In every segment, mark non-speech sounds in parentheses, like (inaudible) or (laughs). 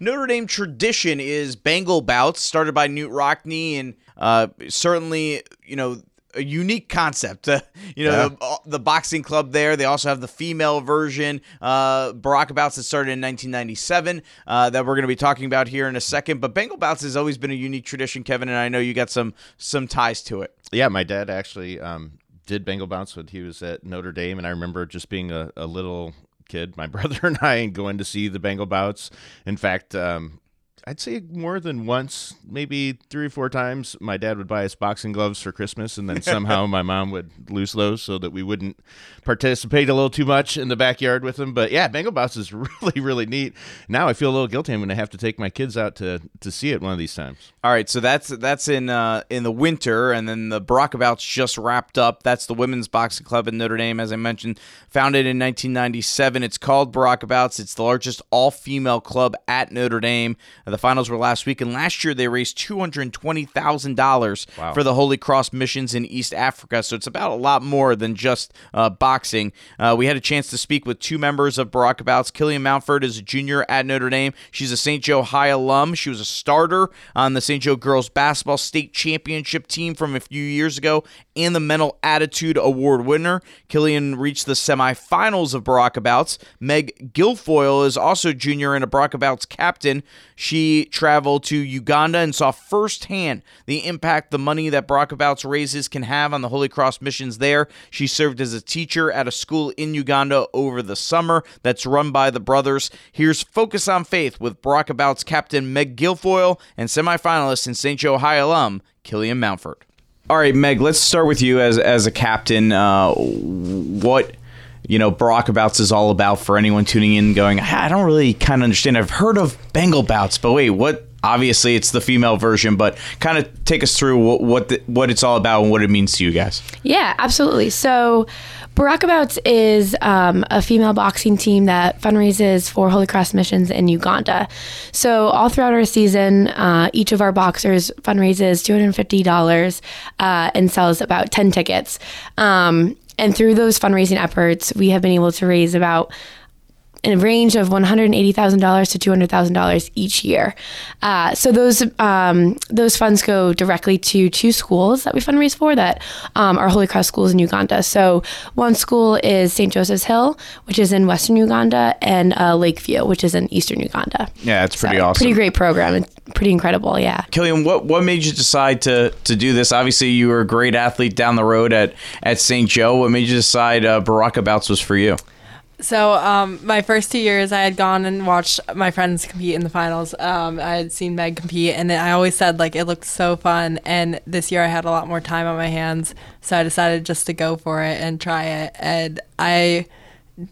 Notre Dame tradition is Bengal bouts started by Knute Rockne, and uh, certainly, you know, a unique concept. (laughs) Uh, you know, Yeah. the, the boxing club there. They also have the female version, uh, Baraka Bouts that started in 1997 uh, that we're going to be talking about here in a second. But Bengal Bouts has always been a unique tradition, Kevin, and I know you got some some ties to it. Yeah, my dad actually um, did Bengal bouts when he was at Notre Dame, and I remember just being a, a little kid, my (laughs) brother and I, and going to see the Bengal bouts. In fact, um, I'd say more than once, maybe three or four times, my dad would buy us boxing gloves for Christmas, and then (laughs) somehow my mom would lose those so that we wouldn't participate a little too much in the backyard with them. But yeah, Bengal bouts is (laughs) really, really neat. Now I feel a little guilty. I'm going to have to take my kids out to to see it one of these times. All right, so that's that's in uh, in the winter, and then the Baraka Bouts just wrapped up. That's the women's boxing club in Notre Dame, as I mentioned, founded in 1997. It's called Baraka Bouts. It's the largest all female club at Notre Dame. The finals were last week, and last year they raised two hundred twenty thousand dollars Wow. for the Holy Cross missions in East Africa. So it's about a lot more than just uh, boxing. Uh, we had a chance to speak with two members of Baraka Bouts. Killian Mountford is a junior at Notre Dame. She's a St. Joe High alum. She was a starter on the St. Joe girls basketball state championship team from a few years ago and the Mental Attitude Award winner. Killian reached the semifinals of Baraka Bouts. Meg Guilfoyle is also junior and a Baraka Bouts captain. She traveled to Uganda and saw firsthand the impact the money that Baraka Bouts raises can have on the Holy Cross missions there. She served as a teacher at a school in Uganda over the summer that's run by the brothers. Here's Focus on Faith with Baraka Bouts captain Meg Guilfoyle and semifinalist and St. Joe High alum Killian Mountford. All right, Meg, let's start with you as as a captain. Uh, what you know Baraka Bouts is all about for anyone tuning in, going, "Ah, I don't really kind of understand. I've heard of Bengal Bouts, but wait, what? Obviously, it's the female version, but kind of take us through what what, the, what it's all about and what it means to you guys. Yeah, absolutely. So, Baraka Bouts is um, a female boxing team that fundraises for Holy Cross missions in Uganda. So, all throughout our season, uh, each of our boxers fundraises $250 uh, and sells about 10 tickets. Um, and through those fundraising efforts, we have been able to raise about in a range of $180,000 to $200,000 each year. Uh, so those um, those funds go directly to two schools that we fundraise for that um, are Holy Cross schools in Uganda. So one school is St. Joseph's Hill, which is in western Uganda, and uh, Lakeview, which is in eastern Uganda. Yeah, it's pretty So, awesome. Pretty great program. It's pretty incredible. Yeah. Killian, what what made you decide to to do this? Obviously, you were a great athlete down the road at at St. Joe. What made you decide uh, Baraka Bouts was for you? So, um, my first two years, I had gone and watched my friends compete in the finals. Um, I had seen Meg compete, and I always said like it looked so fun. And this year, I had a lot more time on my hands, so I decided just to go for it and try it. And I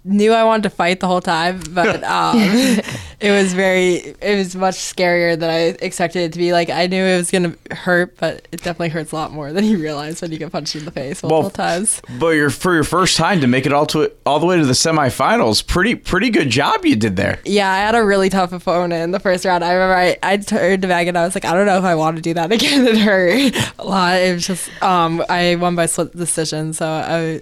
knew I wanted to fight the whole time, but (laughs) um, it was very, it was much scarier than I expected it to be. Like I knew it was gonna hurt, but it definitely hurts a lot more than you realize when you get punched in the face multiple times. But your for your first time to make it all to all the way to the semifinals, pretty pretty good job you did there. Yeah, I had a really tough opponent in the first round. I remember I, I turned to Meg and I was like, I don't know if I want to do that (laughs) again. It hurt a lot. It was just, um, I won by split decision, so I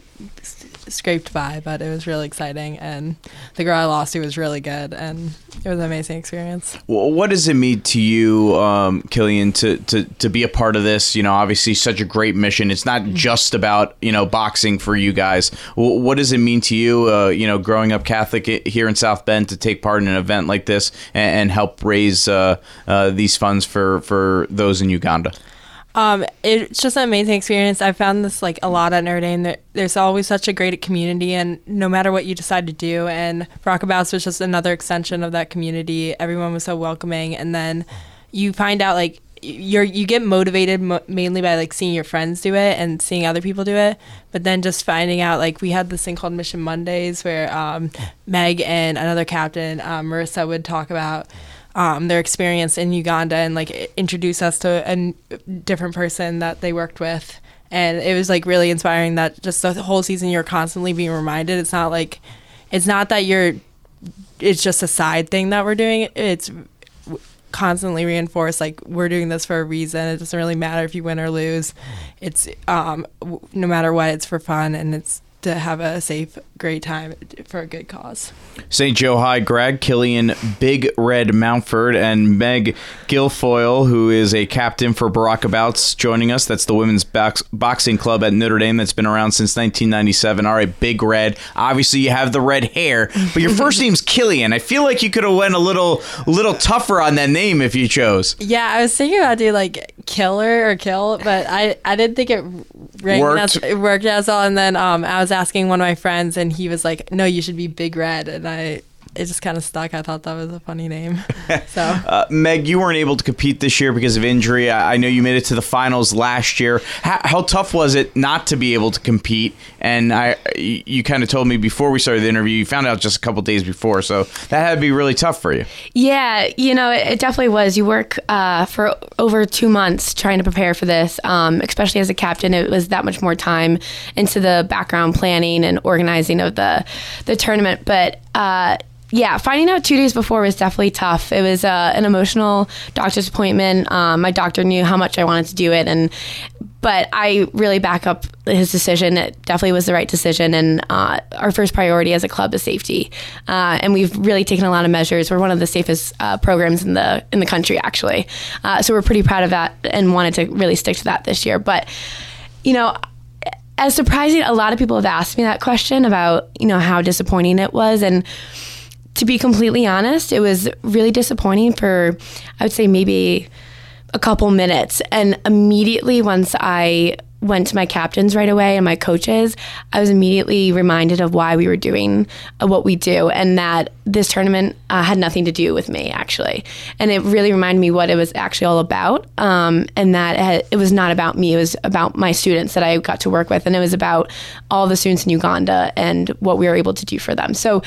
scraped by, but it was really exciting. And the girl I lost to was really good, and it was an amazing experience. Well, what does it mean to you, um, Killian, to, to to be a part of this? You know, obviously, such a great mission. It's not just about you know boxing for you guys. Wh- What does it mean to you? Uh, you know, growing up Catholic here in South Bend to take part in an event like this and, and help raise uh, uh, these funds for for those in Uganda. Um, it's just an amazing experience. I found this like a lot at Dame. There, there's always such a great community, and no matter what you decide to do, and Rockabouts was just another extension of that community. Everyone was so welcoming, and then you find out like you're you get motivated mo- mainly by like seeing your friends do it and seeing other people do it, but then just finding out like we had this thing called Mission Mondays where um, Meg and another captain, um, Marissa, would talk about um, their experience in Uganda and like introduce us to a different person that they worked with. And it was like really inspiring that just the whole season you're constantly being reminded. It's not like, it's not that you're, it's just a side thing that we're doing. It's constantly reinforced like we're doing this for a reason. It doesn't really matter if you win or lose. It's um, no matter what, it's for fun and it's to have a safe, great time for a good cause. St. Joe High grad Killian Big Red Mountford and Meg Guilfoyle, who is a captain for Baraka Bouts, joining us. That's the women's box- boxing club at Notre Dame that's been around since 1997. All right, Big Red. Obviously, you have the red hair, but your first (laughs) name's Killian. I feel like you could have went a little, little tougher on that name if you chose. Yeah, I was thinking about doing like killer or kill, but I, I didn't think it rang Worked. It worked as well. And then um, I was asking one of my friends, and he was like, "No, you should be Big Red," and I it just kind of stuck. I thought that was a funny name. (laughs) so Uh, Meg, you weren't able to compete this year because of injury. I, I know you made it to the finals last year. How, how tough was it not to be able to compete? And I, you, kind of told me before we started the interview, you found out just a couple days before, so that had to be really tough for you. Yeah, you know, it, it definitely was. You work uh, for over two months trying to prepare for this, um, especially as a captain. It was that much more time into the background planning and organizing of the the tournament. But uh, yeah, finding out two days before was definitely tough. It was uh, an emotional doctor's appointment. Um, my doctor knew how much I wanted to do it, and but I really back up his decision. It definitely was the right decision, and uh, our first priority as a club is safety. Uh, and we've really taken a lot of measures. We're one of the safest uh, programs in the in the country, actually. Uh, so we're pretty proud of that, and wanted to really stick to that this year. But you know, as surprising, a lot of people have asked me that question about you know how disappointing it was, and to be completely honest, it was really disappointing for I would say maybe a couple minutes. And immediately once I went to my captains right away and my coaches, I was immediately reminded of why we were doing uh, what we do and that this tournament uh, had nothing to do with me actually. And it really reminded me what it was actually all about um, and that it, had, it was not about me. It was about my students that I got to work with and it was about all the students in Uganda and what we were able to do for them. So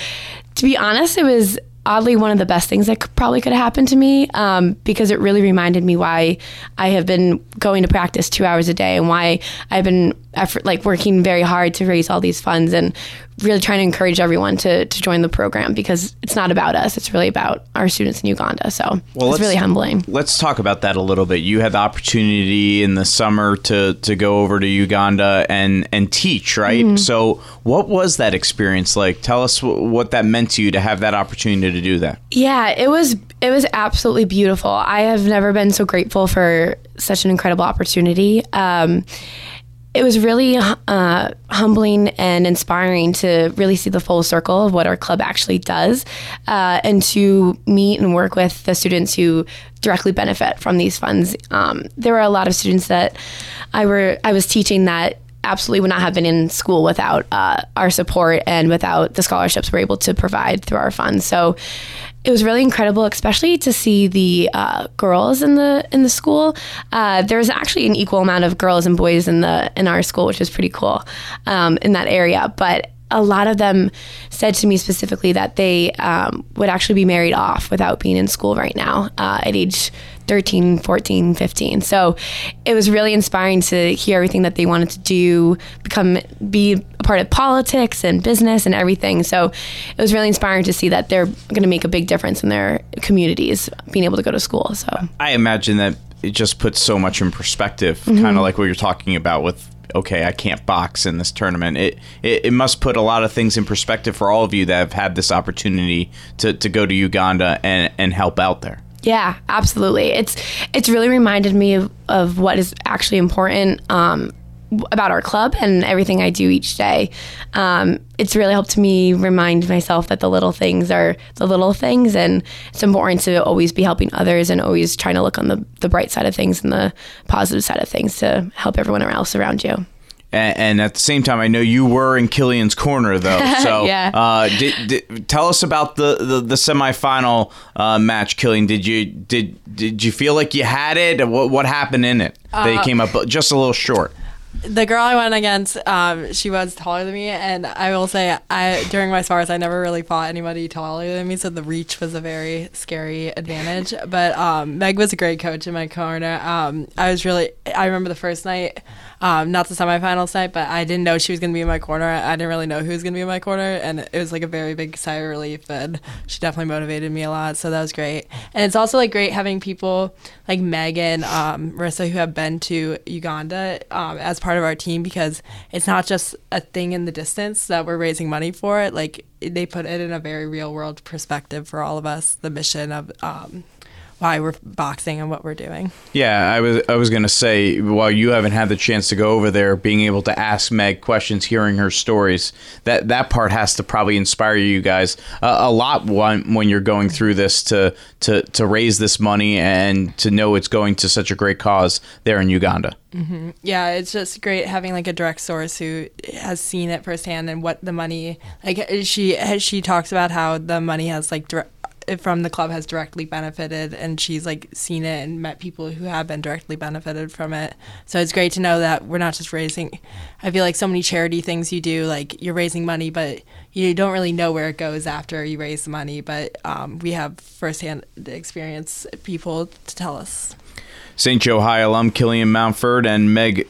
to be honest, it was oddly one of the best things that could, probably could have happened to me um, because it really reminded me why I have been going to practice two hours a day and why I've been effort, like working very hard to raise all these funds and really trying to encourage everyone to, to join the program because it's not about us. It's really about our students in Uganda. So Well, it's really humbling. Let's talk about that a little bit. You had the opportunity in the summer to to go over to Uganda and and teach, right? So, what was that experience like? Tell us wh- what that meant to you to have that opportunity to do that. Yeah, it was it was absolutely beautiful. I have never been so grateful for such an incredible opportunity. Um, it was really uh, humbling and inspiring to really see the full circle of what our club actually does, uh, and to meet and work with the students who directly benefit from these funds. Um, there were a lot of students that I were I was teaching that absolutely would not have been in school without uh, our support and without the scholarships we're able to provide through our funds. So it was really incredible, especially to see the uh, girls in the in the school. Uh, there's actually an equal amount of girls and boys in the in our school, which is pretty cool um, in that area. But a lot of them said to me specifically that they um, would actually be married off without being in school right now uh, at age 13, 14, 15. So it was really inspiring to hear everything that they wanted to do, become, be a part of politics and business and everything. So it was really inspiring to see that they're going to make a big difference in their communities, being able to go to school. So I imagine that it just puts so much in perspective, mm-hmm. kind of like what you're talking about with okay, I can't box in this tournament. It, it it must put a lot of things in perspective for all of you that have had this opportunity to, to go to Uganda and, and help out there. Yeah, absolutely. It's it's really reminded me of, of what is actually important um, about our club and everything I do each day. Um, it's really helped me remind myself that the little things are the little things, and it's important to always be helping others and always trying to look on the, the bright side of things and the positive side of things to help everyone else around you. And, and at the same time, I know you were in Killian's corner, though. (laughs) So, Yeah. uh, did, did, tell us about the the, the semifinal uh, match, Killian. Did you did did you feel like you had it? What what happened in it? that you came up just a little short. the girl I went against, um, she was taller than me, and I will say, I during my spars, I never really fought anybody taller than me, so the reach was a very scary advantage. But um, Meg was a great coach in my corner. Um, I was really, I remember the first night, um, not the semifinals night, but I didn't know she was gonna be in my corner. I didn't really know who was gonna be in my corner, and it was like a very big sigh of relief. And she definitely motivated me a lot, so that was great. And it's also like great having people like Megan, um, Marissa, who have been to Uganda um, as as part of our team because it's not just a thing in the distance that we're raising money for it. Like they put it in a very real world perspective for all of us, the mission of um, why we're boxing and what we're doing. Yeah, I was I was gonna say while you haven't had the chance to go over there, being able to ask Meg questions, hearing her stories, that that part has to probably inspire you guys uh, a lot when when you're going through this to to to raise this money and to know it's going to such a great cause there in Uganda. Mm-hmm. Yeah, it's just great having like a direct source who has seen it firsthand and what the money like she she talks about how the money has like direct from the club has directly benefited and she's like seen it and met people who have been directly benefited from it. So it's great to know that we're not just raising i feel like so many charity things you do like you're raising money but you don't really know where it goes after you raise the money but um, we have firsthand experience people to tell us. St joe high alum killian mountford and meg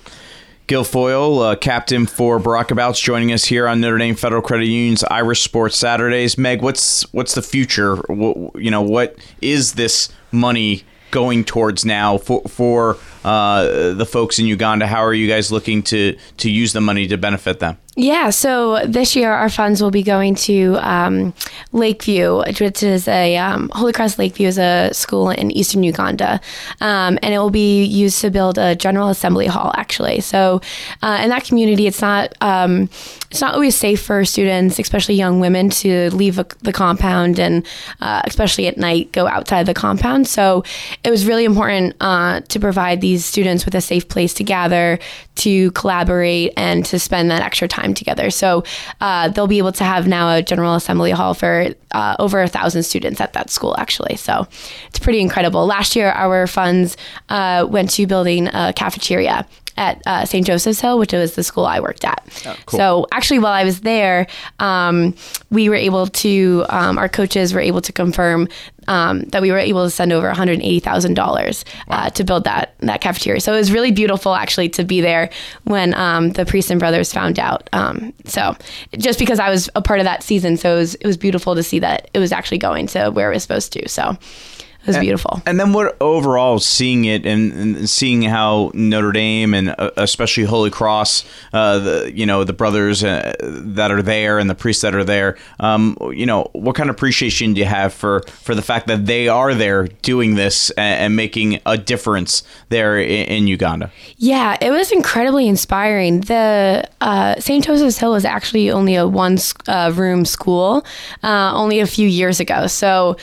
Guilfoyle, uh, captain for Baraka Bouts, joining us here on Notre Dame Federal Credit Union's Irish Sports Saturdays. Meg, what's what's the future? What, you know, what is this money going towards now for for uh, the folks in Uganda? How are you guys looking to to use the money to benefit them? Yeah, so this year our funds will be going to um, Lakeview, which is a um, Holy Cross Lakeview is a school in eastern Uganda, um, and it will be used to build a General Assembly hall. Actually, so uh, in that community, it's not um, it's not always safe for students, especially young women, to leave a, the compound and uh, especially at night go outside the compound. So it was really important uh, to provide these students with a safe place to gather, to collaborate, and to spend that extra time time together. So uh, they'll be able to have now a General Assembly Hall for uh, over a thousand students at that school, actually. So it's pretty incredible. Last year, our funds uh, went to building a cafeteria at uh, St. Joseph's Hill, which was the school I worked at. Oh, cool. So actually, while I was there, um, we were able to, um, our coaches were able to confirm um, that we were able to send over $180,000 uh, to build that that cafeteria. So it was really beautiful actually to be there when um, the Priest and brothers found out. Um, so just because I was a part of that season, so it was, it was beautiful to see that it was actually going to where it was supposed to. So it was and, beautiful. And then what overall seeing it and, and seeing how Notre Dame and uh, especially Holy Cross, uh, the you know the brothers uh, that are there and the priests that are there, um, you know what kind of appreciation do you have for for the fact that they are there doing this and, and making a difference there in, in, Uganda? Yeah, it was incredibly inspiring. The uh, St. Joseph's Hill was actually only a one uh, room school uh, only a few years ago, so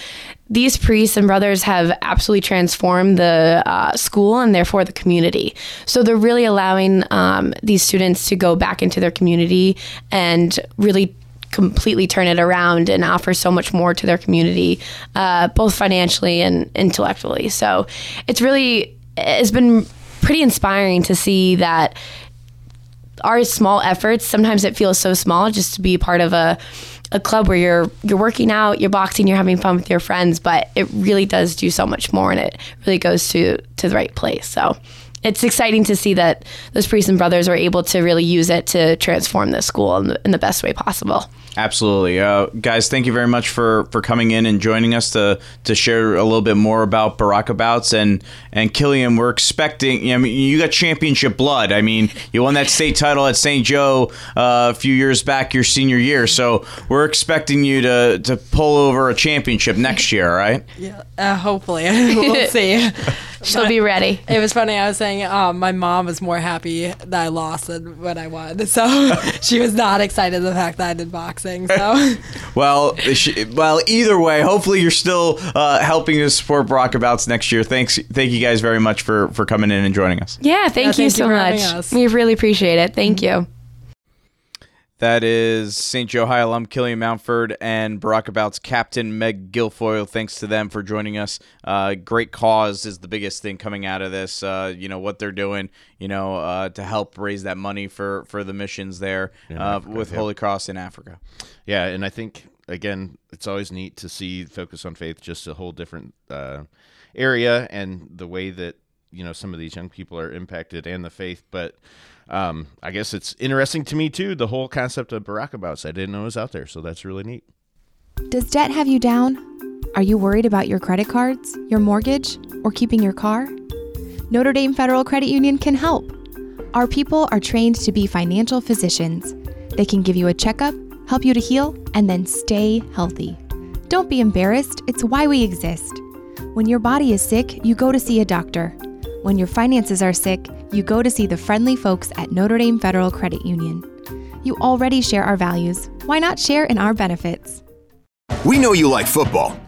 these priests and brothers have absolutely transformed the uh, school and therefore the community. So they're really allowing um, these students to go back into their community and really completely turn it around and offer so much more to their community, uh, both financially and intellectually. So it's really, it's been pretty inspiring to see that our small efforts, sometimes it feels so small just to be part of a, a club where you're you're working out, you're boxing, you're having fun with your friends, but it really does do so much more and it really goes to to the right place. So it's exciting to see that those priests and brothers are able to really use it to transform the school in the, in the best way possible. Absolutely, uh, guys. Thank you very much for, for coming in and joining us to to share a little bit more about Baraka Bouts and and Killian. We're expecting. You I mean, you got championship blood. I mean, you won that state title at St. Joe uh, a few years back, your senior year. So we're expecting you to to pull over a championship next year, right? Yeah, uh, hopefully. (laughs) we'll (laughs) see. She'll be ready. It was funny. I was saying um, my mom was more happy that I lost than when I won. So (laughs) she was not excited the fact that I did boxing. So (laughs) well, she, well, either way, hopefully you're still uh, helping to support Baraka Bouts next year. Thanks, thank you guys very much for for coming in and joining us. Yeah, thank yeah, you thank so you much. We really appreciate it. Thank mm-hmm. you. That is St. Joe High alum Killian Mountford and Baraka Bouts captain Meg Guilfoyle. Thanks to them for joining us. Uh, great cause is the biggest thing coming out of this. Uh, you know what they're doing. You know uh, to help raise that money for for the missions there uh, Africa, with yeah. Holy Cross in Africa. Yeah, and I think again it's always neat to see focus on faith just a whole different uh, area and the way that you know some of these young people are impacted and the faith, but um, I guess it's interesting to me too. The whole concept of Baraka Bouts, I didn't know was out there, so that's really neat. Does debt have you down? Are you worried about your credit cards, your mortgage, or keeping your car? Notre Dame Federal Credit Union can help. Our people are trained to be financial physicians. They can give you a checkup, help you to heal, and then stay healthy. Don't be embarrassed, it's why we exist. When your body is sick, you go to see a doctor. When your finances are sick, you go to see the friendly folks at Notre Dame Federal Credit Union. You already share our values. Why not share in our benefits? We know you like football.